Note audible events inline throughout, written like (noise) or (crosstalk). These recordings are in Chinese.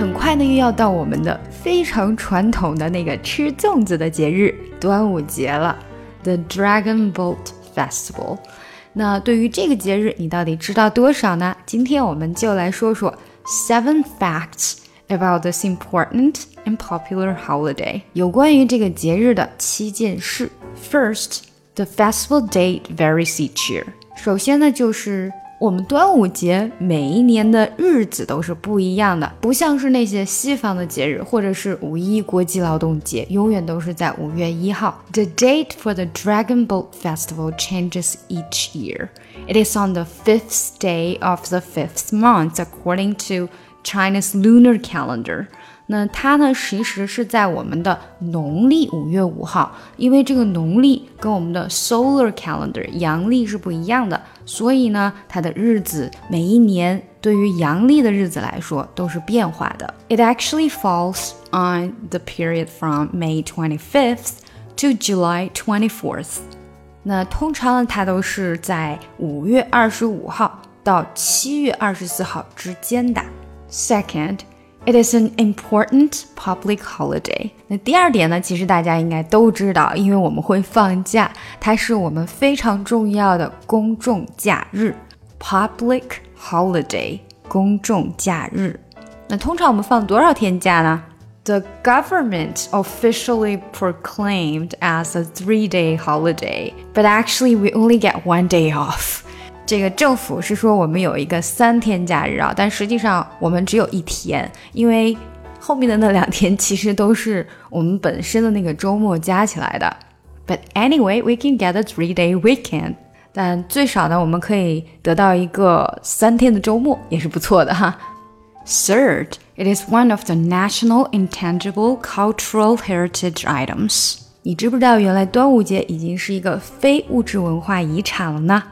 很快呢，又要到我们的非常传统的那个吃粽子的节日——端午节了，The Dragon Boat Festival。那对于这个节日，你到底知道多少呢？今天我们就来说说 Seven Facts about this important and popular holiday。有关于这个节日的七件事。First, the festival date varies each year。首先呢，就是我们端午节每一年的日子都是不一样的，不像是那些西方的节日，或者是五一国际劳动节，永远都是在五月一号。The date for the Dragon Boat Festival changes each year. It is on the fifth day of the fifth month, according to China's lunar calendar. 那它呢，其实是在我们的农历五月五号，因为这个农历跟我们的 solar calendar 阳历是不一样的，所以呢，它的日子每一年对于阳历的日子来说都是变化的。It actually falls on the period from May 25th to July 24th。那通常呢，它都是在五月二十五号到七月二十四号之间的。Second。It is an important public holiday。那第二点呢，其实大家应该都知道，因为我们会放假，它是我们非常重要的公众假日，public holiday，公众假日。那通常我们放多少天假呢？The government officially proclaimed as a three-day holiday, but actually we only get one day off. 这个政府是说我们有一个三天假日啊，但实际上我们只有一天，因为后面的那两天其实都是我们本身的那个周末加起来的。But anyway, we can get a three-day weekend。但最少呢，我们可以得到一个三天的周末，也是不错的哈。Third, it is one of the national intangible cultural heritage items。你知不知道原来端午节已经是一个非物质文化遗产了呢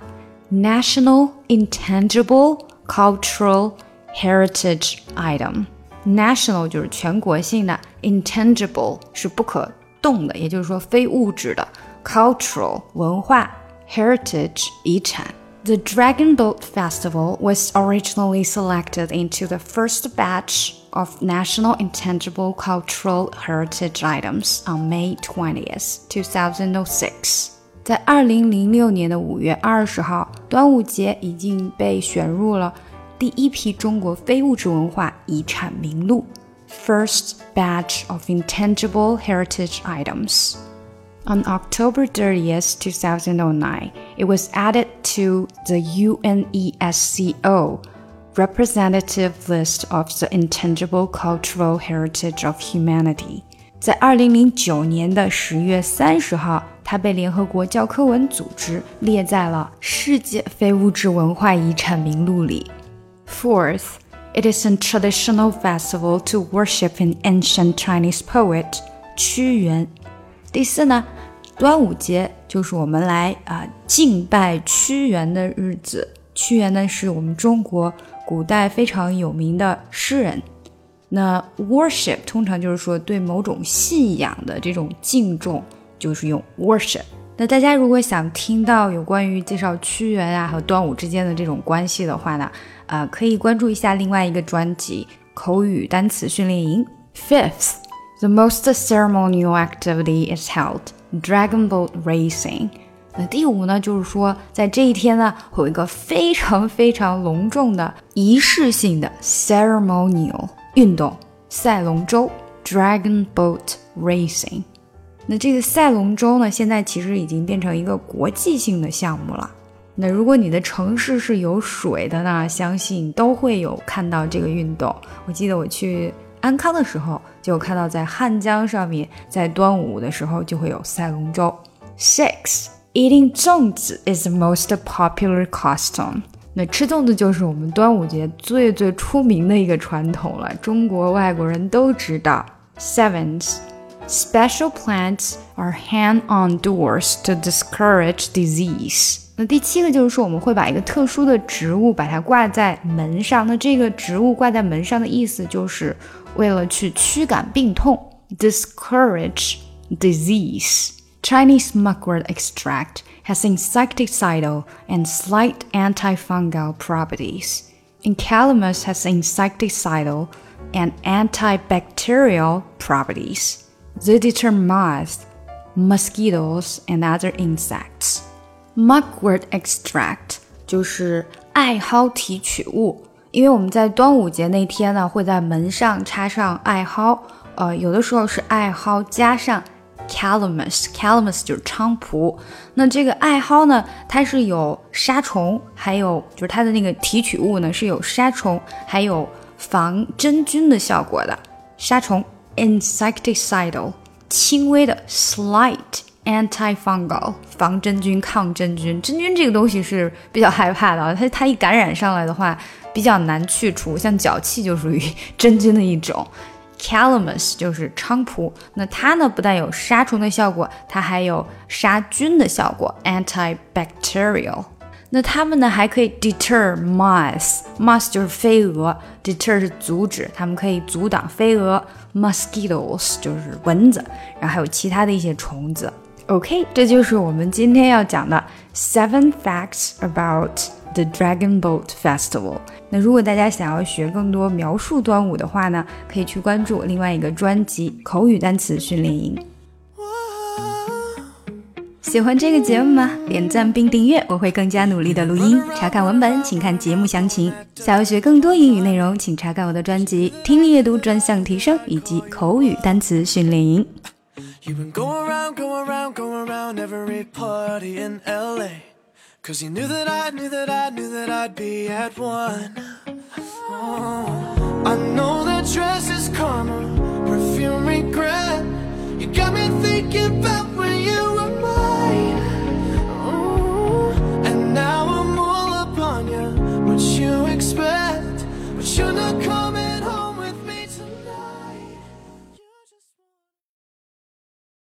？National Intangible Cultural Heritage Item。National 就是全国性的，intangible 是不可动的，也就是说非物质的，cultural 文化，heritage 遗产。The Dragon Boat Festival was originally selected into the first batch of National Intangible Cultural Heritage Items on May 20th, 2006. 在二零零六年的五月二十号，端午节已经被选入了第一批中国非物质文化遗产名录 （First Batch of Intangible Heritage Items）。On October 30th, 2009, it was added to the UNESCO Representative List of the Intangible Cultural Heritage of Humanity. 在二零零九年的十月三十号， 它被联合国教科文组织列在了世界非物质文化遗产名录里。Fourth, it is a traditional festival to worship an ancient Chinese poet 屈原。第四呢，端午节就是我们来啊敬拜屈原的日子。屈原呢，是我们中国古代非常有名的诗人。那 worship 通常就是说对某种信仰的这种敬重，就是用 worship。那大家如果想听到有关于介绍屈原啊和端午之间的这种关系的话呢，啊，可以关注一下另外一个专辑口语单词训练营。Fifth, the most ceremonial activity is held dragon boat racing。那第五呢，就是说在这一天呢，会有一个非常非常隆重的仪式性的 ceremonial。运动赛龙舟 （Dragon Boat Racing）。那这个赛龙舟呢，现在其实已经变成一个国际性的项目了。那如果你的城市是有水的呢，相信都会有看到这个运动。我记得我去安康的时候，就看到在汉江上面，在端午的时候就会有赛龙舟。Six, eating 粽子 is the most popular custom. 那吃粽子就是我们端午节最最出名的一个传统了，中国外国人都知道。Seventh, special plants are hung on doors to discourage disease。那第七个就是说，我们会把一个特殊的植物把它挂在门上。那这个植物挂在门上的意思就是为了去驱赶病痛，discourage disease。Chinese mugwort extract has insecticidal and slight antifungal properties. And calamus has insecticidal and antibacterial properties. They deter moths, mosquitoes, and other insects. Mugwort extract 就是艾蒿提取物，因为我们在端午节那天呢，会在门上插上艾蒿，呃，有的时候是艾蒿加上 calamus，calamus 就是菖蒲。那这个艾蒿呢，它是有杀虫，还有就是它的那个提取物呢是有杀虫，还有防真菌的效果的。杀虫 insecticidal，轻微的 slight。Antifungal 防真菌、抗真菌。真菌这个东西是比较害怕的，它它一感染上来的话比较难去除。像脚气就属于 (laughs) 真菌的一种。Calamus 就是菖蒲，那它呢不但有杀虫的效果，它还有杀菌的效果，antibacterial。那它们呢还可以 deter moths，moths 就是飞蛾，deter 是阻止，它们可以阻挡飞蛾。Mosquitoes 就是蚊子，然后还有其他的一些虫子。OK，这就是我们今天要讲的 Seven Facts about the Dragon Boat Festival。那如果大家想要学更多描述端午的话呢，可以去关注另外一个专辑《口语单词训练营》。喜欢这个节目吗？点赞并订阅，我会更加努力的录音。查看文本，请看节目详情。想要学更多英语内容，请查看我的专辑《听力阅读专项提升》以及《口语单词训练营》。You've been going around, going around, going around every party in LA. Cause you knew that I knew that I knew that I'd be at one. Oh, I know that dress is karma, perfume regret. You got me thinking about when you